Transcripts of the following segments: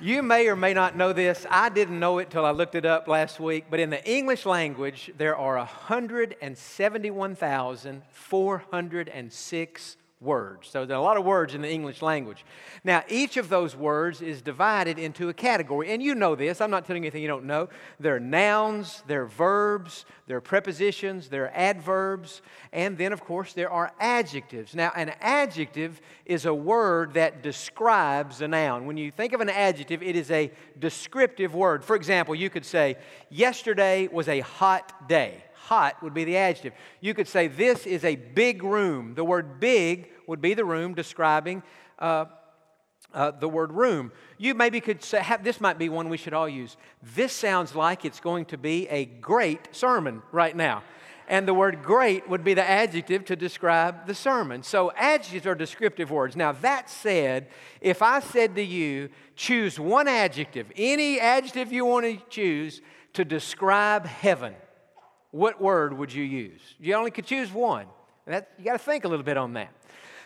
You may or may not know this. I didn't know it till I looked it up last week. But in the English language, there are 171,406 words. So there are a lot of words in the English language. Now, each of those words is divided into a category. And you know this. I'm not telling you anything you don't know. There are nouns, there are verbs, there are prepositions, there are adverbs, and then, of course, there are adjectives. Now, an adjective is a word that describes a noun. When you think of an adjective, it is a descriptive word. For example, you could say, Yesterday was a hot day hot would be the adjective. You could say, This is a big room. The word big would be the room describing uh, uh, the word room. You maybe could say, have, This might be one we should all use. This sounds like it's going to be a great sermon right now. And the word great would be the adjective to describe the sermon. So adjectives are descriptive words. Now, that said, if I said to you, choose one adjective, any adjective you want to choose to describe heaven, what word would you use? You only could choose one. That, you got to think a little bit on that.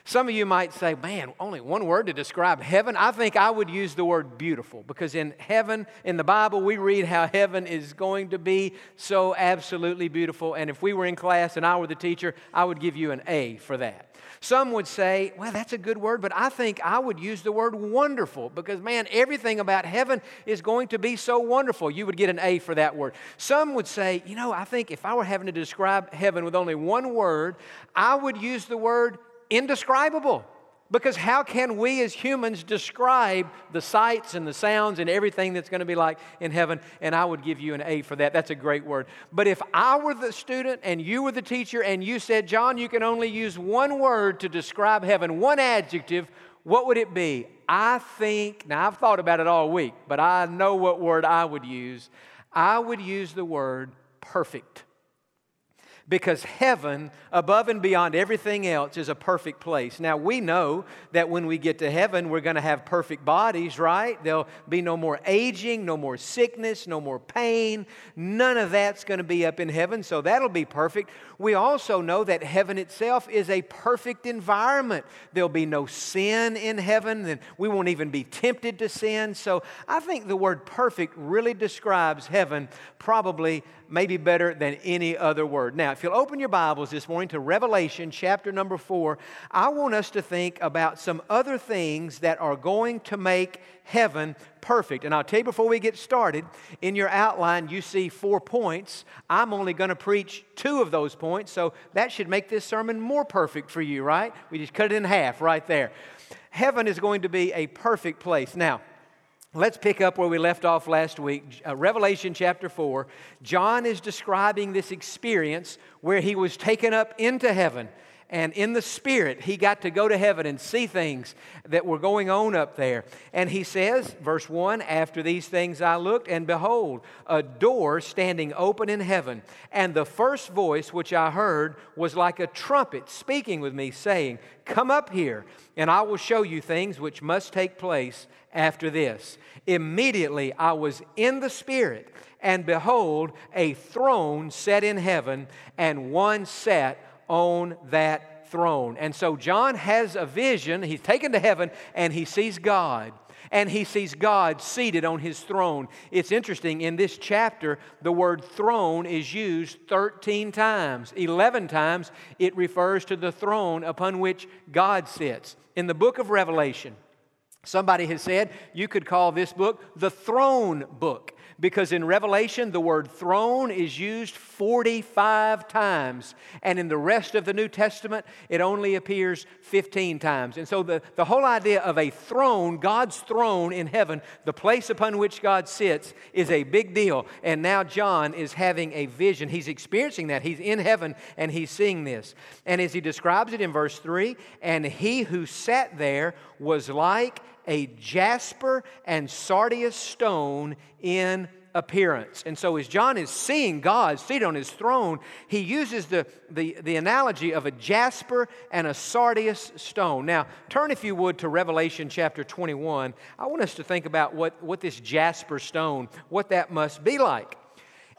Some of you might say, man, only one word to describe heaven. I think I would use the word beautiful because in heaven, in the Bible, we read how heaven is going to be so absolutely beautiful. And if we were in class and I were the teacher, I would give you an A for that. Some would say, well, that's a good word, but I think I would use the word wonderful because, man, everything about heaven is going to be so wonderful. You would get an A for that word. Some would say, you know, I think if I were having to describe heaven with only one word, I would use the word indescribable. Because how can we as humans describe the sights and the sounds and everything that's going to be like in heaven? And I would give you an A for that. That's a great word. But if I were the student and you were the teacher and you said, Jon, you can only use one word to describe heaven, one adjective, what would it be? I think, now I've thought about it all week, but I know what word I would use. I would use the word perfect because heaven, above and beyond everything else, is a perfect place. Now, we know that when we get to heaven, we're going to have perfect bodies, right? There'll be no more aging, no more sickness, no more pain. None of that's going to be up in heaven, so that'll be perfect. We also know that heaven itself is a perfect environment. There'll be no sin in heaven, and we won't even be tempted to sin. So I think the word perfect really describes heaven probably maybe better than any other word. Now, if you'll open your Bibles this morning to Revelation chapter number four, I want us to think about some other things that are going to make heaven perfect. And I'll tell you before we get started, in your outline, you see four points. I'm only going to preach two of those points, so that should make this sermon more perfect for you, right? We just cut it in half right there. Heaven is going to be a perfect place. Now, Let's pick up where we left off last week. Uh, Revelation chapter 4. John is describing this experience where he was taken up into heaven. And in the spirit, he got to go to heaven and see things that were going on up there. And he says, verse 1 After these things I looked, and behold, a door standing open in heaven. And the first voice which I heard was like a trumpet speaking with me, saying, Come up here, and I will show you things which must take place after this. Immediately I was in the Spirit, and behold, a throne set in heaven, and one sat on that throne. And so John has a vision. He's taken to heaven, and he sees God. And he sees God seated on his throne. It's interesting, in this chapter, the word throne is used 13 times. 11 times it refers to the throne upon which God sits. In the book of Revelation, Somebody has said you could call this book the throne book because in Revelation the word throne is used 45 times, and in the rest of the New Testament it only appears 15 times. And so the, the whole idea of a throne, God's throne in heaven, the place upon which God sits, is a big deal. And now John is having a vision. He's experiencing that. He's in heaven and he's seeing this. And as he describes it in verse 3, and he who sat there was like a jasper and sardius stone in appearance. And so, as John is seeing God seated on his throne, he uses the, the, the analogy of a jasper and a sardius stone. Now, turn, if you would, to Revelation chapter 21. I want us to think about what, what this jasper stone, what that must be like.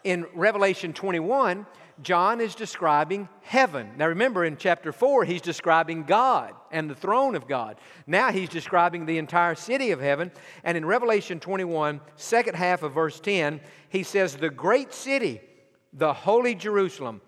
In Revelation 21, John is describing heaven. Now remember, in chapter 4, he's describing God and the throne of God. Now he's describing the entire city of heaven. And in Revelation 21, second half of verse 10, he says, The great city, the holy Jerusalem,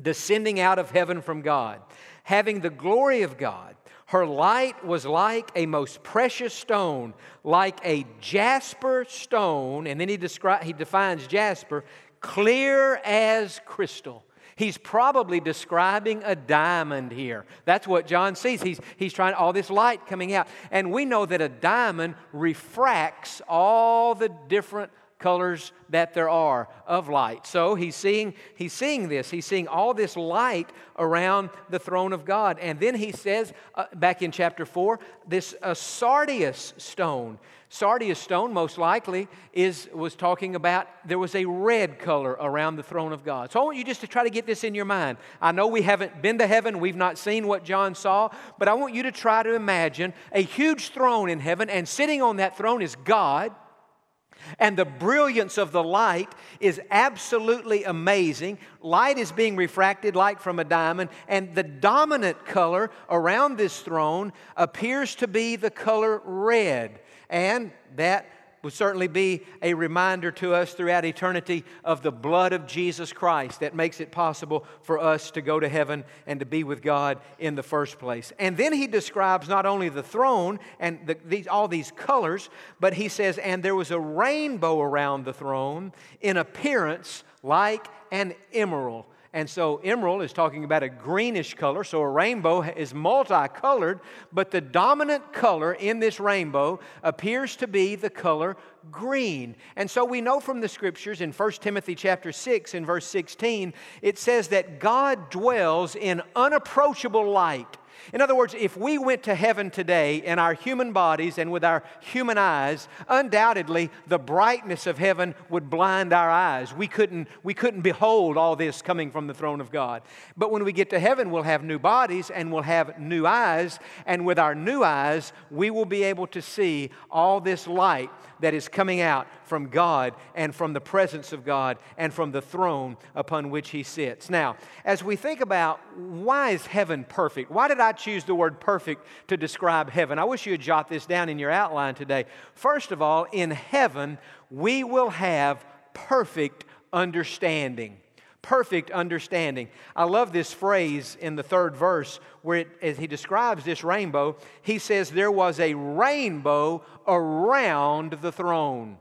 descending out of heaven from God, having the glory of God. Her light was like a most precious stone, like a jasper stone. And then he, descri- he defines jasper, clear as crystal. He's probably describing a diamond here. That's what John sees. He's, he's trying all this light coming out. And we know that a diamond refracts all the different colors that there are of light. So he's seeing, he's seeing this. He's seeing all this light around the throne of God. And then he says, uh, back in chapter 4, this uh, sardius stone. Sardius stone, most likely, is, was talking about there was a red color around the throne of God. So I want you just to try to get this in your mind. I know we haven't been to heaven, we've not seen what John saw, but I want you to try to imagine a huge throne in heaven, and sitting on that throne is God. And the brilliance of the light is absolutely amazing. Light is being refracted like from a diamond, and the dominant color around this throne appears to be the color red. And that would certainly be a reminder to us throughout eternity of the blood of Jesus Christ that makes it possible for us to go to heaven and to be with God in the first place. And then he describes not only the throne and the, these, all these colors, but he says, and there was a rainbow around the throne in appearance like an emerald. And so emerald is talking about a greenish color, so a rainbow is multicolored, but the dominant color in this rainbow appears to be the color green. And so we know from the scriptures in 1 Timothy chapter 6 in verse 16, it says that God dwells in unapproachable light. In other words, if we went to heaven today in our human bodies and with our human eyes, undoubtedly the brightness of heaven would blind our eyes. We couldn't, we couldn't behold all this coming from the throne of God. But when we get to heaven, we'll have new bodies and we'll have new eyes. And with our new eyes, we will be able to see all this light that is coming out from God and from the presence of God and from the throne upon which He sits. Now, as we think about why is heaven perfect? Why did I choose the word perfect to describe heaven? I wish you would jot this down in your outline today. First of all, in heaven, we will have perfect understanding perfect understanding. I love this phrase in the third verse where, it, as he describes this rainbow, he says, There was a rainbow around the throne.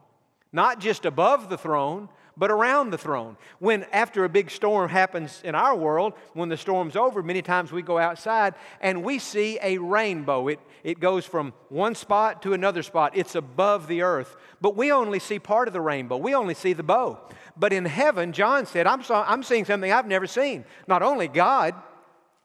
Not just above the throne, but around the throne. When after a big storm happens in our world, when the storm's over, many times we go outside and we see a rainbow. It, it goes from one spot to another spot, it's above the earth. But we only see part of the rainbow, we only see the bow. But in heaven, John said, I'm, I'm seeing something I've never seen. Not only God,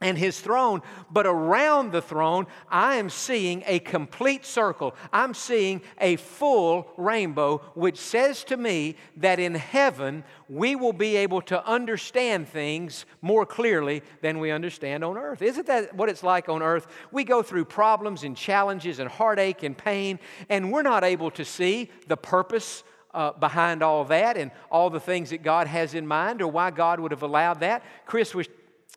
and his throne, but around the throne, I am seeing a complete circle. I'm seeing a full rainbow, which says to me that in heaven we will be able to understand things more clearly than we understand on earth. Isn't that what it's like on earth? We go through problems and challenges and heartache and pain, and we're not able to see the purpose uh, behind all that and all the things that God has in mind or why God would have allowed that. Chris was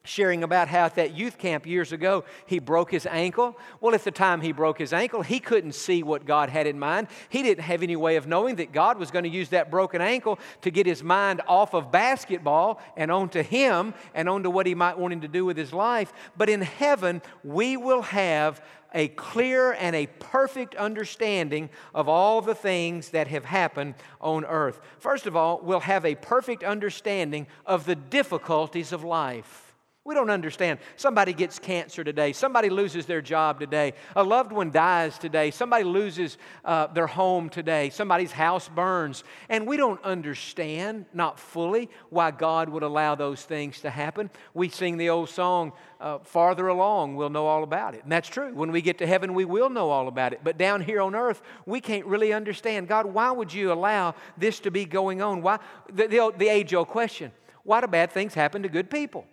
sharing about how at that youth camp years ago he broke his ankle. Well, at the time he broke his ankle, he couldn't see what God had in mind. He didn't have any way of knowing that God was going to use that broken ankle to get his mind off of basketball and onto him and onto what he might want him to do with his life. But in heaven, we will have a clear and a perfect understanding of all the things that have happened on earth. First of all, we'll have a perfect understanding of the difficulties of life. We don't understand. Somebody gets cancer today. Somebody loses their job today. A loved one dies today. Somebody loses uh, their home today. Somebody's house burns. And we don't understand, not fully, why God would allow those things to happen. We sing the old song, uh, Farther Along, we'll know all about it. And that's true. When we get to heaven, we will know all about it. But down here on earth, we can't really understand. God, why would you allow this to be going on? Why? The, the, the age old question why do bad things happen to good people?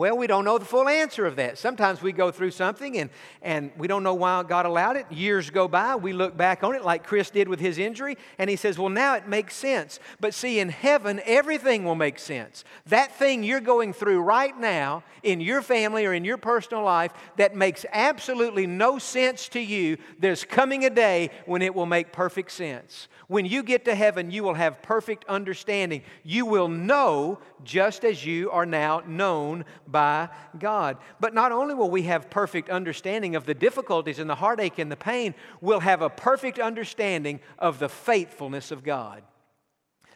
Well, we don't know the full answer of that. Sometimes we go through something and, and we don't know why God allowed it. Years go by, we look back on it like Chris did with his injury, and he says, Well, now it makes sense. But see, in heaven, everything will make sense. That thing you're going through right now in your family or in your personal life that makes absolutely no sense to you, there's coming a day when it will make perfect sense. When you get to heaven, you will have perfect understanding. You will know just as you are now known by God. But not only will we have perfect understanding of the difficulties and the heartache and the pain, we'll have a perfect understanding of the faithfulness of God.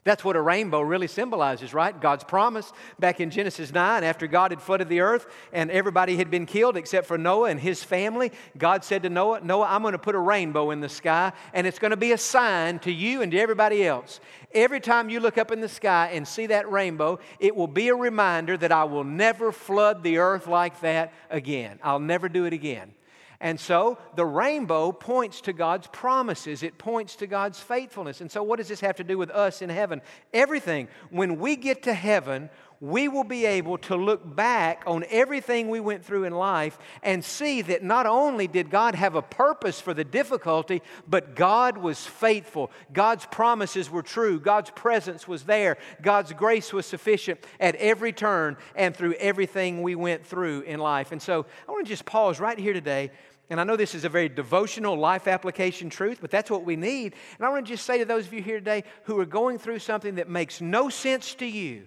That's what a rainbow really symbolizes, right? God's promise back in Genesis 9, after God had flooded the earth and everybody had been killed except for Noah and his family, God said to Noah, Noah, I'm going to put a rainbow in the sky and it's going to be a sign to you and to everybody else. Every time you look up in the sky and see that rainbow, it will be a reminder that I will never flood the earth like that again. I'll never do it again. And so the rainbow points to God's promises, it points to God's faithfulness. And so, what does this have to do with us in heaven? Everything. When we get to heaven, we will be able to look back on everything we went through in life and see that not only did God have a purpose for the difficulty, but God was faithful. God's promises were true. God's presence was there. God's grace was sufficient at every turn and through everything we went through in life. And so I want to just pause right here today and I know this is a very devotional life application truth, but that's what we need. And I want to just say to those of you here today who are going through something that makes no sense to you,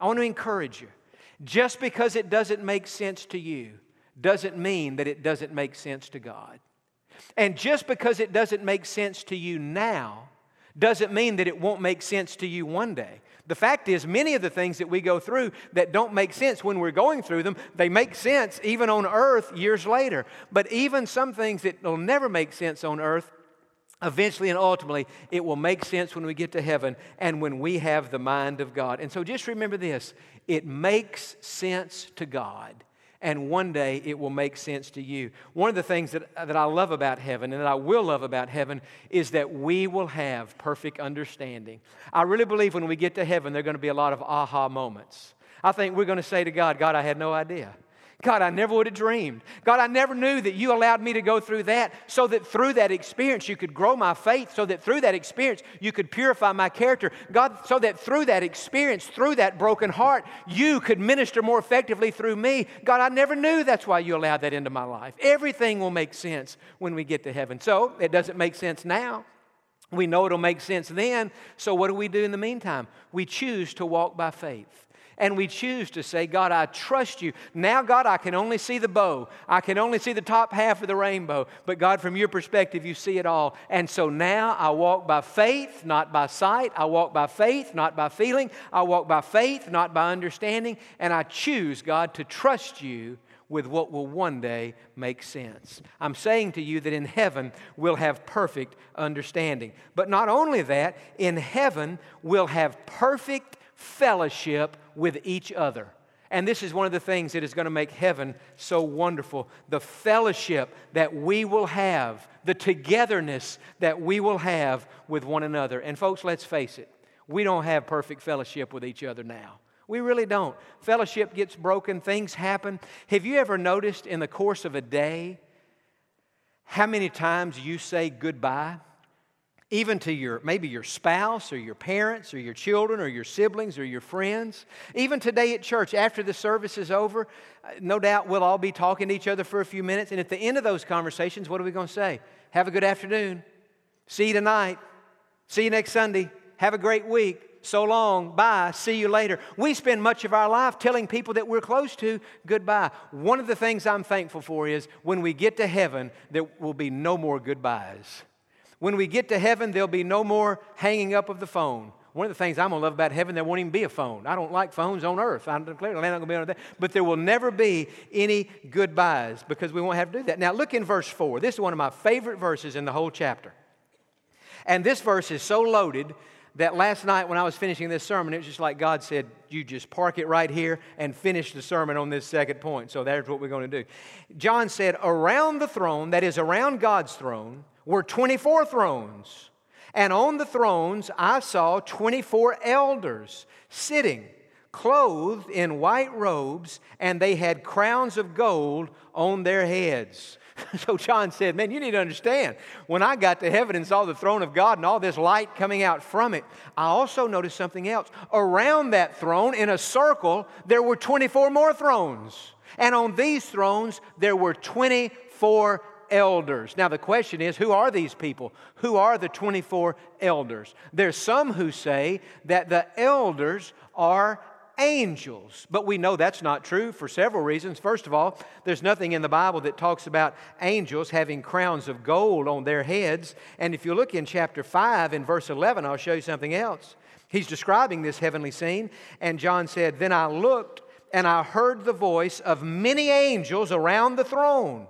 I want to encourage you. Just because it doesn't make sense to you doesn't mean that it doesn't make sense to God. And just because it doesn't make sense to you now doesn't mean that it won't make sense to you one day. The fact is, many of the things that we go through that don't make sense when we're going through them, they make sense even on earth years later. But even some things that will never make sense on earth, eventually and ultimately, it will make sense when we get to heaven and when we have the mind of God. And so just remember this it makes sense to God and one day it will make sense to you. One of the things that, that I love about heaven and that I will love about heaven is that we will have perfect understanding. I really believe when we get to heaven, there are going to be a lot of aha moments. I think we're going to say to God, God, I had no idea. God, I never would have dreamed. God, I never knew that you allowed me to go through that so that through that experience you could grow my faith, so that through that experience you could purify my character. God, so that through that experience, through that broken heart, you could minister more effectively through me. God, I never knew that's why you allowed that into my life. Everything will make sense when we get to heaven. So it doesn't make sense now. We know it'll make sense then. So what do we do in the meantime? We choose to walk by faith and we choose to say, God, I trust you. Now, God, I can only see the bow. I can only see the top half of the rainbow. But God, from your perspective, you see it all. And so now I walk by faith, not by sight. I walk by faith, not by feeling. I walk by faith, not by understanding. And I choose, God, to trust you with what will one day make sense. I'm saying to you that in heaven we'll have perfect understanding. But not only that, in heaven we'll have perfect fellowship with each other. And this is one of the things that is going to make heaven so wonderful the fellowship that we will have, the togetherness that we will have with one another. And, folks, let's face it, we don't have perfect fellowship with each other now. We really don't. Fellowship gets broken, things happen. Have you ever noticed in the course of a day how many times you say goodbye? Even to your maybe your spouse or your parents or your children or your siblings or your friends. Even today at church, after the service is over, uh, no doubt we'll all be talking to each other for a few minutes. And at the end of those conversations, what are we going to say? Have a good afternoon. See you tonight. See you next Sunday. Have a great week. So long. Bye. See you later. We spend much of our life telling people that we're close to goodbye. One of the things I'm thankful for is when we get to heaven, there will be no more goodbyes. When we get to heaven, there'll be no more hanging up of the phone. One of the things I'm gonna love about heaven, there won't even be a phone. I don't like phones on earth. I'm clearly not gonna be on that. But there will never be any goodbyes because we won't have to do that. Now look in verse 4. This is one of my favorite verses in the whole chapter. And this verse is so loaded that last night when I was finishing this sermon, it was just like God said, You just park it right here and finish the sermon on this second point. So that's what we're going to do. John said, Around the throne, that is around God's throne, were 24 thrones. And on the thrones I saw 24 elders sitting, clothed in white robes, and they had crowns of gold on their heads. So John said, Man, you need to understand. When I got to heaven and saw the throne of God and all this light coming out from it, I also noticed something else. Around that throne, in a circle, there were 24 more thrones. And on these thrones, there were 24 elders. Now, the question is who are these people? Who are the 24 elders? There's some who say that the elders are angels. But we know that's not true for several reasons. First of all, there's nothing in the Bible that talks about angels having crowns of gold on their heads. And if you look in chapter 5 in verse 11, I'll show you something else. He's describing this heavenly scene, and John said, Then I looked and I heard the voice of many angels around the throne,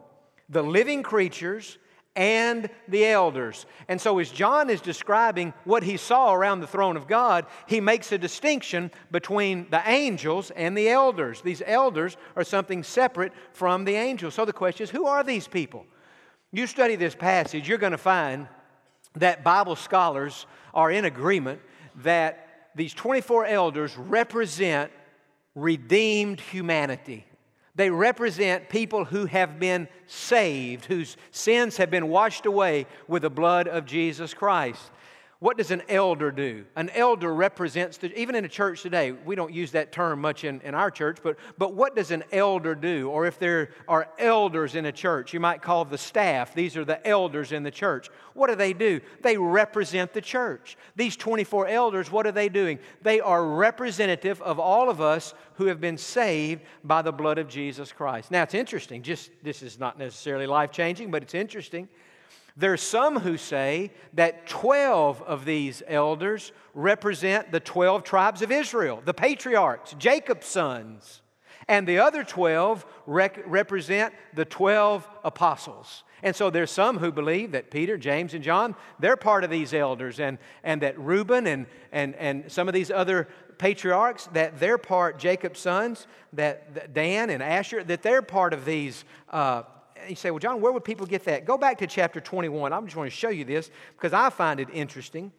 the living creatures and the elders. And so, as John is describing what he saw around the throne of God, he makes a distinction between the angels and the elders. These elders are something separate from the angels. So, the question is who are these people? You study this passage, you're going to find that Bible scholars are in agreement that these 24 elders represent redeemed humanity. They represent people who have been saved, whose sins have been washed away with the blood of Jesus Christ. What does an elder do? An elder represents, the, even in a church today, we don't use that term much in, in our church, but, but what does an elder do? Or if there are elders in a church, you might call the staff, these are the elders in the church. What do they do? They represent the church. These 24 elders, what are they doing? They are representative of all of us who have been saved by the blood of Jesus Christ. Now, it's interesting, just this is not necessarily life changing, but it's interesting. There's some who say that 12 of these elders represent the 12 tribes of Israel, the patriarchs, Jacob's sons. And the other 12 rec- represent the 12 apostles. And so there's some who believe that Peter, James, and John, they're part of these elders, and, and that Reuben and, and, and some of these other patriarchs, that they're part, Jacob's sons, that, that Dan and Asher, that they're part of these uh, you say, well, Jon, where would people get that? Go back to chapter 21. I'm just going to show you this because I find it interesting.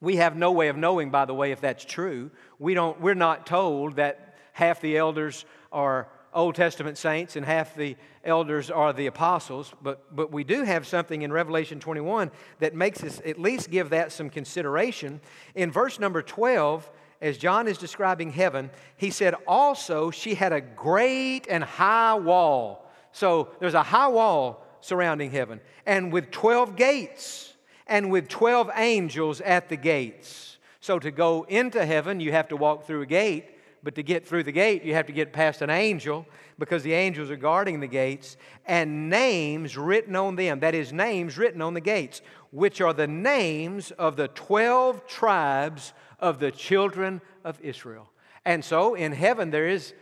We have no way of knowing, by the way, if that's true. We don't, we're not told that half the elders are Old Testament saints and half the elders are the apostles, but, but we do have something in Revelation 21 that makes us at least give that some consideration. In verse number 12, as John is describing heaven, he said, Also, she had a great and high wall so there's a high wall surrounding heaven, and with 12 gates, and with 12 angels at the gates. So to go into heaven, you have to walk through a gate, but to get through the gate, you have to get past an angel because the angels are guarding the gates, and names written on them. That is, names written on the gates, which are the names of the 12 tribes of the children of Israel. And so in heaven, there is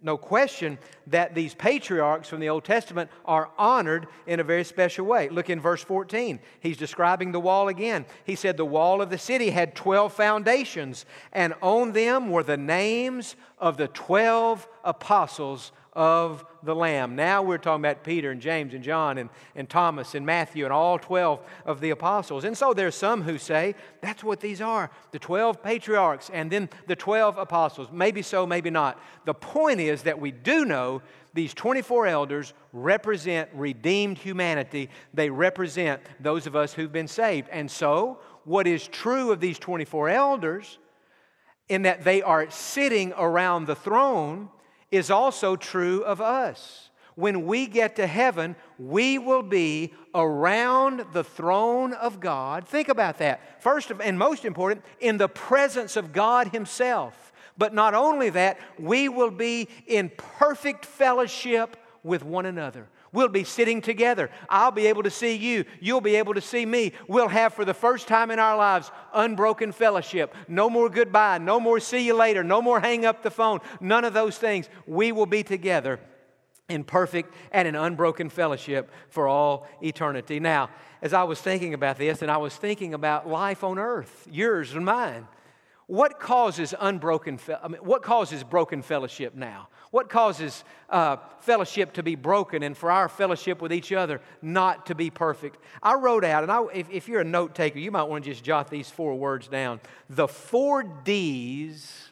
no question that these patriarchs from the Old Testament are honored in a very special way. Look in verse 14. He's describing the wall again. He said, The wall of the city had 12 foundations, and on them were the names of the 12 apostles of the Lamb. Now we're talking about Peter and James and John and, and Thomas and Matthew and all 12 of the apostles. And so there's some who say that's what these are the 12 patriarchs and then the 12 apostles. Maybe so, maybe not. The point is that we do know these 24 elders represent redeemed humanity, they represent those of us who've been saved. And so, what is true of these 24 elders? In that they are sitting around the throne, is also true of us. When we get to heaven, we will be around the throne of God. Think about that. First and most important, in the presence of God Himself. But not only that, we will be in perfect fellowship with one another. We'll be sitting together. I'll be able to see you. You'll be able to see me. We'll have, for the first time in our lives, unbroken fellowship. No more goodbye. No more see you later. No more hang up the phone. None of those things. We will be together in perfect and in unbroken fellowship for all eternity. Now, as I was thinking about this, and I was thinking about life on earth, yours and mine, what causes unbroken? I mean, what causes broken fellowship now? What causes uh, fellowship to be broken and for our fellowship with each other not to be perfect? I wrote out, and I, if, if you're a note taker, you might want to just jot these four words down. The four D's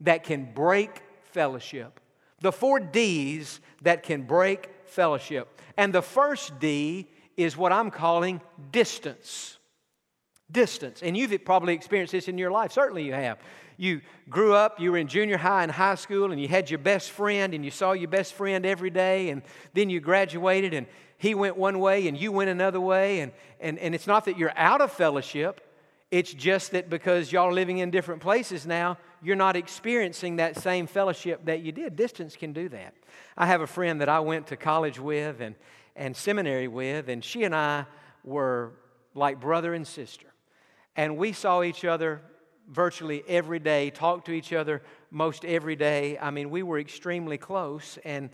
that can break fellowship. The four D's that can break fellowship. And the first D is what I'm calling distance. Distance. And you've probably experienced this in your life. Certainly you have. You grew up, you were in junior high and high school, and you had your best friend, and you saw your best friend every day, and then you graduated, and he went one way and you went another way. And, and, and it's not that you're out of fellowship, it's just that because y'all are living in different places now, you're not experiencing that same fellowship that you did. Distance can do that. I have a friend that I went to college with and, and seminary with, and she and I were like brother and sister. And we saw each other virtually every day, talked to each other most every day. I mean, we were extremely close. And,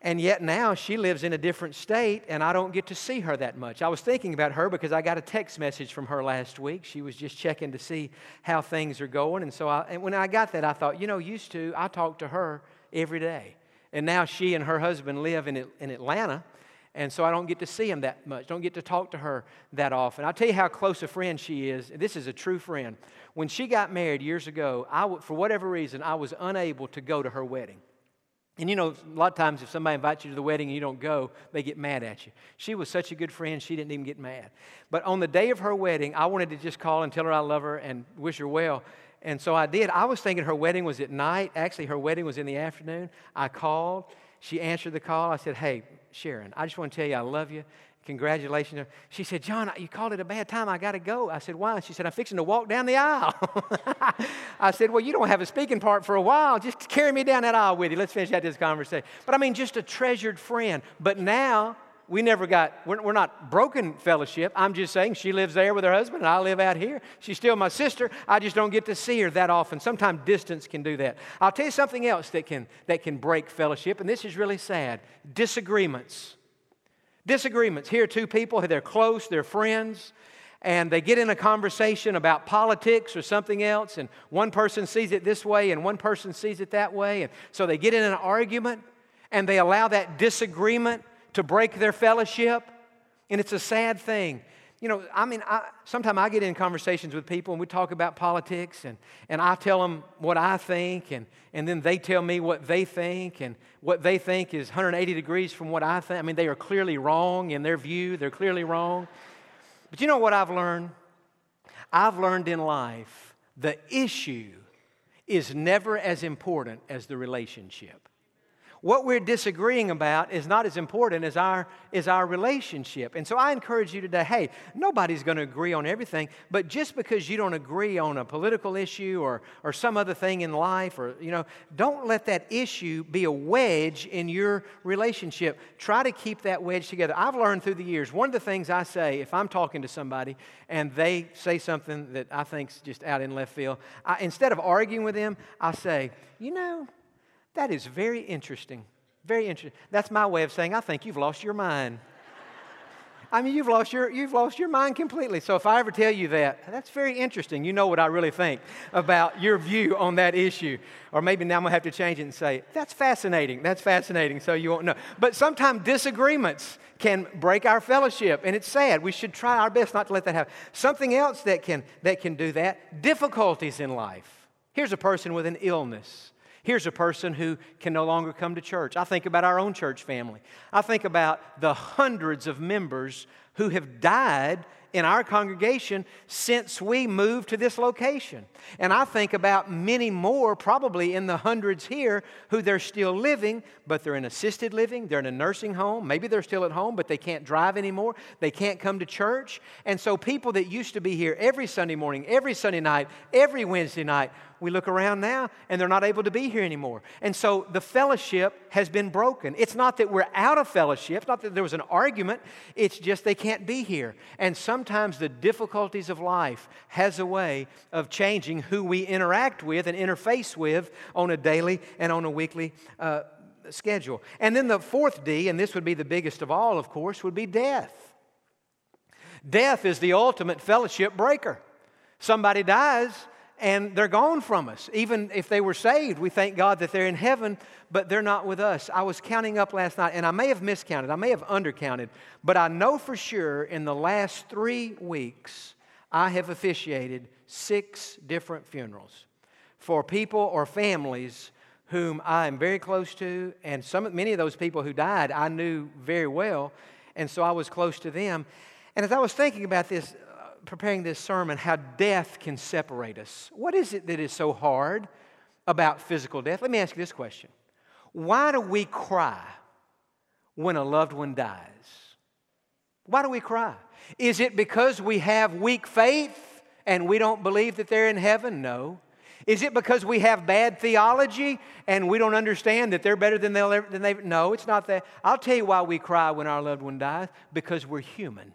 and yet now she lives in a different state, and I don't get to see her that much. I was thinking about her because I got a text message from her last week. She was just checking to see how things are going. And so I, and when I got that, I thought, you know, used to, I talked to her every day. And now she and her husband live in, in Atlanta. And so I don't get to see him that much, don't get to talk to her that often. I'll tell you how close a friend she is. This is a true friend. When she got married years ago, I, for whatever reason, I was unable to go to her wedding. And you know, a lot of times if somebody invites you to the wedding and you don't go, they get mad at you. She was such a good friend, she didn't even get mad. But on the day of her wedding, I wanted to just call and tell her I love her and wish her well. And so I did. I was thinking her wedding was at night. Actually, her wedding was in the afternoon. I called. She answered the call. I said, Hey, Sharon, I just want to tell you I love you. Congratulations. She said, Jon, you called it a bad time. I got to go. I said, Why? She said, I'm fixing to walk down the aisle. I said, Well, you don't have a speaking part for a while. Just carry me down that aisle with you. Let's finish out this conversation. But I mean, just a treasured friend. But now, we never got, we're, we're not broken fellowship. I'm just saying she lives there with her husband and I live out here. She's still my sister. I just don't get to see her that often. Sometimes distance can do that. I'll tell you something else that can, that can break fellowship, and this is really sad disagreements. Disagreements. Here are two people, they're close, they're friends, and they get in a conversation about politics or something else, and one person sees it this way and one person sees it that way. And so they get in an argument and they allow that disagreement to break their fellowship. And it's a sad thing. You know, I mean, sometimes I get in conversations with people and we talk about politics, and, and I tell them what I think, and, and then they tell me what they think, and what they think is 180 degrees from what I think. I mean, they are clearly wrong in their view, they're clearly wrong. But you know what I've learned? I've learned in life the issue is never as important as the relationship. What we're disagreeing about is not as important as our, as our relationship. And so I encourage you today hey, nobody's going to agree on everything, but just because you don't agree on a political issue or, or some other thing in life, or, you know, don't let that issue be a wedge in your relationship. Try to keep that wedge together. I've learned through the years, one of the things I say if I'm talking to somebody and they say something that I think's just out in left field, I, instead of arguing with them, I say, you know, that is very interesting. Very interesting. That's my way of saying, I think you've lost your mind. I mean, you've lost your, you've lost your mind completely. So if I ever tell you that, that's very interesting. You know what I really think about your view on that issue. Or maybe now I'm going to have to change it and say, that's fascinating. That's fascinating. So you won't know. But sometimes disagreements can break our fellowship, and it's sad. We should try our best not to let that happen. Something else that can, that can do that difficulties in life. Here's a person with an illness Here's a person who can no longer come to church. I think about our own church family. I think about the hundreds of members who have died in our congregation since we moved to this location. And I think about many more, probably in the hundreds here, who they're still living, but they're in assisted living, they're in a nursing home, maybe they're still at home, but they can't drive anymore, they can't come to church. And so people that used to be here every Sunday morning, every Sunday night, every Wednesday night, we look around now and they're not able to be here anymore. And so the fellowship has been broken. It's not that we're out of fellowship, not that there was an argument, it's just they can't be here. And sometimes the difficulties of life has a way of changing who we interact with and interface with on a daily and on a weekly uh, schedule. And then the fourth D, and this would be the biggest of all, of course, would be death. Death is the ultimate fellowship breaker. Somebody dies, and they're gone from us. Even if they were saved, we thank God that they're in heaven, but they're not with us. I was counting up last night, and I may have miscounted, I may have undercounted, but I know for sure in the last three weeks, I have officiated six different funerals for people or families whom I am very close to, and some, many of those people who died I knew very well, and so I was close to them. And as I was thinking about this, preparing this sermon, how death can separate us, what is it that is so hard about physical death? Let me ask you this question Why do we cry when a loved one dies? Why do we cry? Is it because we have weak faith and we don't believe that they're in heaven? No. Is it because we have bad theology and we don't understand that they're better than, they'll ever, than they? No, it's not that. I'll tell you why we cry when our loved one dies because we're human.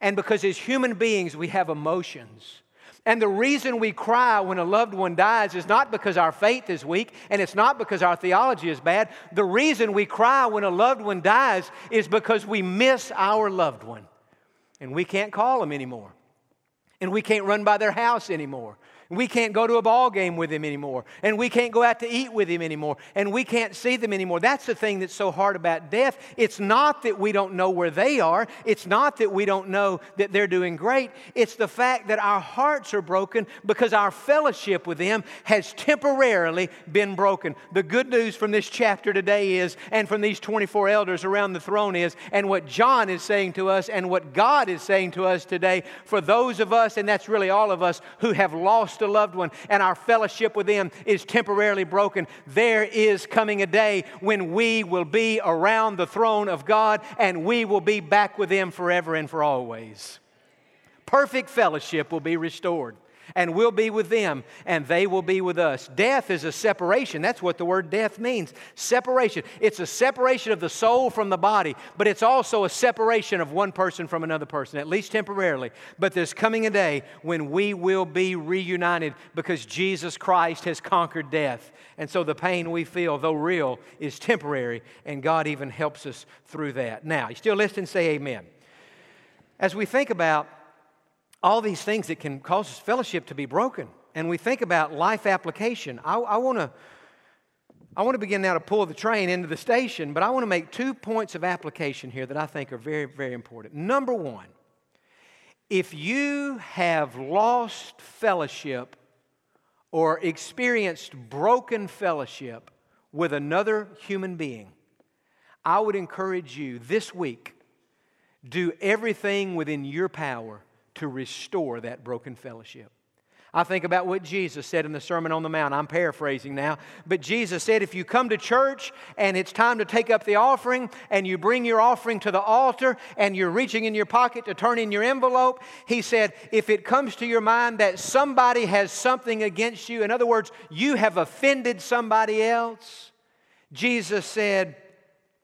And because as human beings, we have emotions. And the reason we cry when a loved one dies is not because our faith is weak and it's not because our theology is bad. The reason we cry when a loved one dies is because we miss our loved one. And we can't call them anymore. And we can't run by their house anymore. We can't go to a ball game with him anymore. And we can't go out to eat with him anymore. And we can't see them anymore. That's the thing that's so hard about death. It's not that we don't know where they are, it's not that we don't know that they're doing great. It's the fact that our hearts are broken because our fellowship with them has temporarily been broken. The good news from this chapter today is, and from these 24 elders around the throne is, and what John is saying to us, and what God is saying to us today, for those of us, and that's really all of us, who have lost lost a loved one and our fellowship with them is temporarily broken, there is coming a day when we will be around the throne of God and we will be back with them forever and for always. Perfect fellowship will be restored and we'll be with them, and they will be with us. Death is a separation. That's what the word death means separation. It's a separation of the soul from the body, but it's also a separation of one person from another person, at least temporarily. But there's coming a day when we will be reunited because Jesus Christ has conquered death. And so the pain we feel, though real, is temporary, and God even helps us through that. Now, you still listening? Say amen. As we think about all these things that can cause fellowship to be broken. And we think about life application. I, I want to. I want to begin now to pull the train into the station, but I want to make two points of application here that I think are very, very important. Number one, if you have lost fellowship or experienced broken fellowship with another human being, I would encourage you this week do everything within your power to restore that broken fellowship. I think about what Jesus said in the Sermon on the Mount. I'm paraphrasing now. But Jesus said, if you come to church and it's time to take up the offering and you bring your offering to the altar and you're reaching in your pocket to turn in your envelope, he said, if it comes to your mind that somebody has something against you, in other words, you have offended somebody else, Jesus said,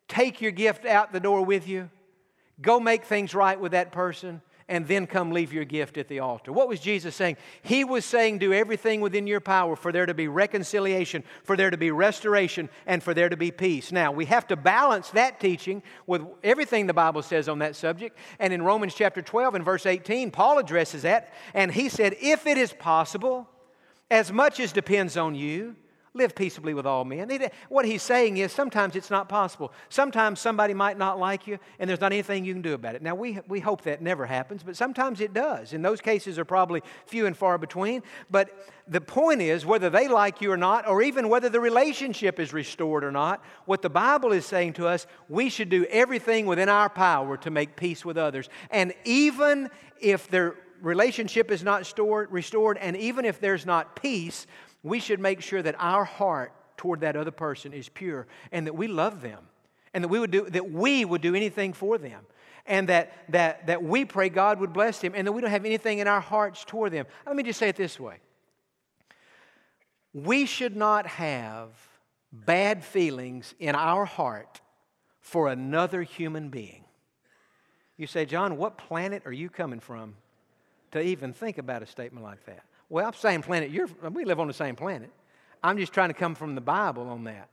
take your gift out the door with you, go make things right with that person and then come leave your gift at the altar. What was Jesus saying? He was saying, Do everything within your power for there to be reconciliation, for there to be restoration, and for there to be peace. Now, we have to balance that teaching with everything the Bible says on that subject. And in Romans chapter 12 and verse 18, Paul addresses that, and he said, If it is possible, as much as depends on you, Live peaceably with all men. What he's saying is sometimes it's not possible. Sometimes somebody might not like you, and there's not anything you can do about it. Now, we, we hope that never happens, but sometimes it does. And those cases are probably few and far between. But the point is, whether they like you or not, or even whether the relationship is restored or not, what the Bible is saying to us, we should do everything within our power to make peace with others. And even if their relationship is not stored, restored, and even if there's not peace, we should make sure that our heart toward that other person is pure and that we love them and that we would do, that we would do anything for them and that, that, that we pray God would bless them and that we don't have anything in our hearts toward them. Let me just say it this way we should not have bad feelings in our heart for another human being. You say, Jon, what planet are you coming from to even think about a statement like that? Well, same planet. You're, we live on the same planet. I'm just trying to come from the Bible on that.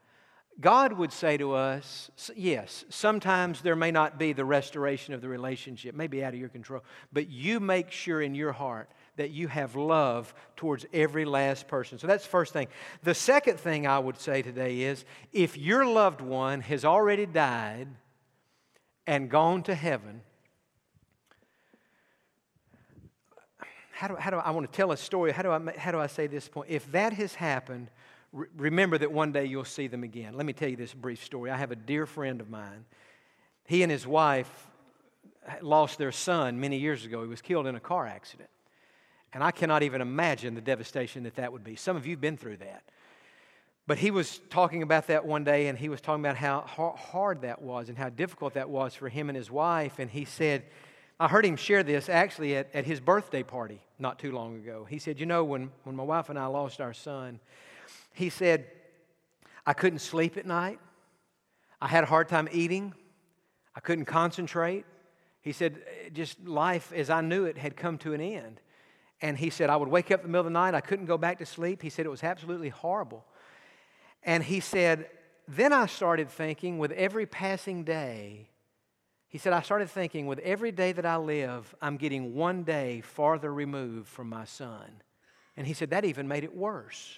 God would say to us, yes, sometimes there may not be the restoration of the relationship, maybe out of your control, but you make sure in your heart that you have love towards every last person. So that's the first thing. The second thing I would say today is if your loved one has already died and gone to heaven, how do, how do I, I want to tell a story? How do I, how do I say this point? If that has happened, re- remember that one day you'll see them again. Let me tell you this brief story. I have a dear friend of mine. He and his wife lost their son many years ago. He was killed in a car accident. And I cannot even imagine the devastation that that would be. Some of you have been through that. But he was talking about that one day, and he was talking about how hard that was and how difficult that was for him and his wife. And he said, I heard him share this actually at, at his birthday party not too long ago. He said, You know, when, when my wife and I lost our son, he said, I couldn't sleep at night. I had a hard time eating. I couldn't concentrate. He said, eh, just life as I knew it had come to an end. And he said, I would wake up in the middle of the night. I couldn't go back to sleep. He said it was absolutely horrible. And he said, Then I started thinking with every passing day, he said, I started thinking with every day that I live, I'm getting one day farther removed from my son. And he said, That even made it worse.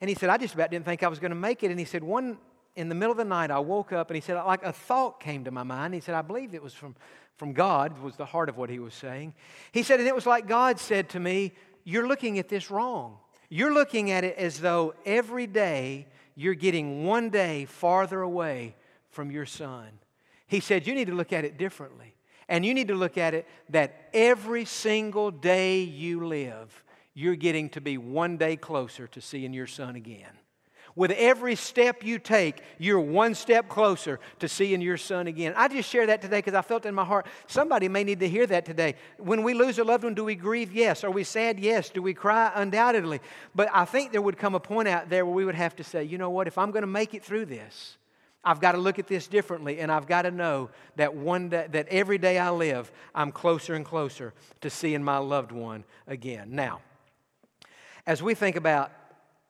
And he said, I just about didn't think I was going to make it. And he said, One in the middle of the night, I woke up and he said, like a thought came to my mind. He said, I believe it was from, from God, was the heart of what he was saying. He said, and it was like God said to me, You're looking at this wrong. You're looking at it as though every day you're getting one day farther away from your son. He said, You need to look at it differently. And you need to look at it that every single day you live, you're getting to be one day closer to seeing your son again. With every step you take, you're one step closer to seeing your son again. I just share that today because I felt in my heart somebody may need to hear that today. When we lose a loved one, do we grieve? Yes. Are we sad? Yes. Do we cry? Undoubtedly. But I think there would come a point out there where we would have to say, you know what, if I'm going to make it through this, I've got to look at this differently, and I've got to know that one day, that every day I live, I'm closer and closer to seeing my loved one again. Now, as we think about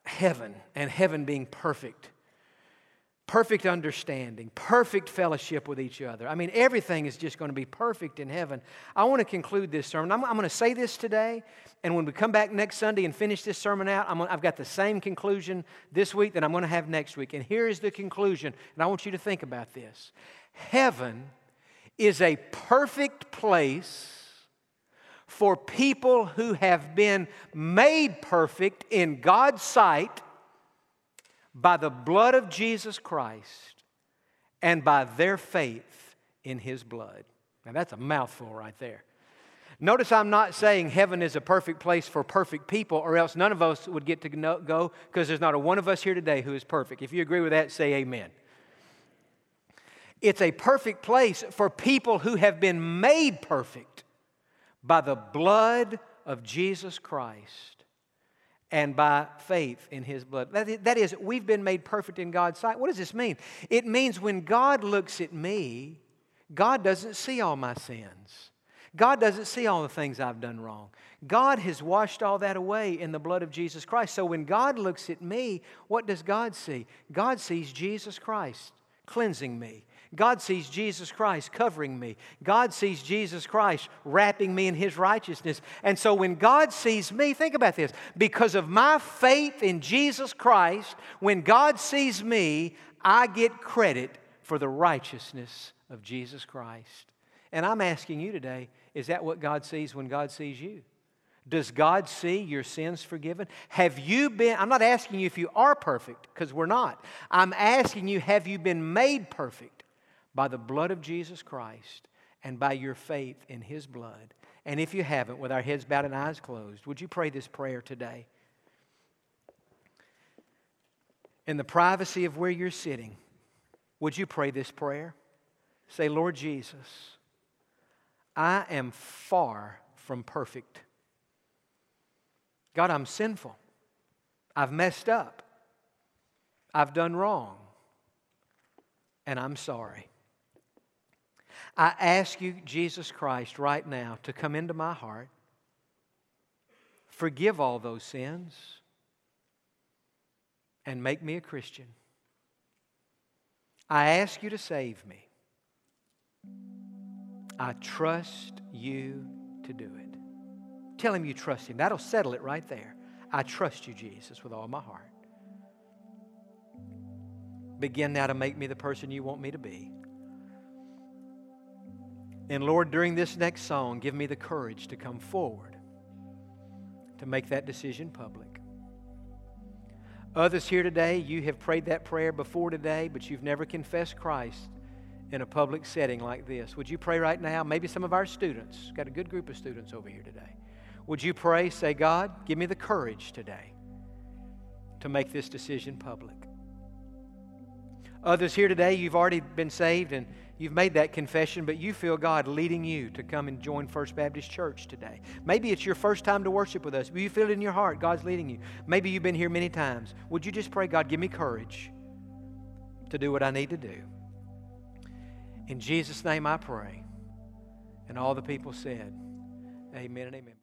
heaven and heaven being perfect. Perfect understanding, perfect fellowship with each other. I mean, everything is just going to be perfect in heaven. I want to conclude this sermon. I'm, I'm going to say this today, and when we come back next Sunday and finish this sermon out, i have got the same conclusion this week that I'm going to have next week. And here is the conclusion, and I want you to think about this Heaven is a perfect place for people who have been made perfect in God's sight by the blood of Jesus Christ and by their faith in His blood. Now, that's a mouthful right there. Notice I'm not saying heaven is a perfect place for perfect people, or else none of us would get to go because there's not a one of us here today who is perfect. If you agree with that, say amen. It's a perfect place for people who have been made perfect by the blood of Jesus Christ and by faith in his blood. That is, we've been made perfect in God's sight. What does this mean? It means when God looks at me, God doesn't see all my sins. God doesn't see all the things I've done wrong. God has washed all that away in the blood of Jesus Christ. So when God looks at me, what does God see? God sees Jesus Christ cleansing me. God sees Jesus Christ covering me. God sees Jesus Christ wrapping me in His righteousness. And so when God sees me, think about this because of my faith in Jesus Christ, when God sees me, I get credit for the righteousness of Jesus Christ. And I'm asking you today is that what God sees when God sees you? Does God see your sins forgiven? Have you been, I'm not asking you if you are perfect, because we're not. I'm asking you, have you been made perfect? By the blood of Jesus Christ and by your faith in His blood. And if you haven't, with our heads bowed and eyes closed, would you pray this prayer today? In the privacy of where you're sitting, would you pray this prayer? Say, Lord Jesus, I am far from perfect. God, I'm sinful. I've messed up. I've done wrong. And I'm sorry. I ask you, Jesus Christ, right now to come into my heart, forgive all those sins, and make me a Christian. I ask you to save me. I trust you to do it. Tell him you trust him. That'll settle it right there. I trust you, Jesus, with all my heart. Begin now to make me the person you want me to be. And Lord, during this next song, give me the courage to come forward to make that decision public. Others here today, you have prayed that prayer before today, but you've never confessed Christ in a public setting like this. Would you pray right now? Maybe some of our students, got a good group of students over here today. Would you pray, say, God, give me the courage today to make this decision public? Others here today, you've already been saved and you've made that confession, but you feel God leading you to come and join First Baptist Church today. Maybe it's your first time to worship with us, but you feel it in your heart God's leading you. Maybe you've been here many times. Would you just pray, God, give me courage to do what I need to do? In Jesus' name I pray. And all the people said, Amen and amen.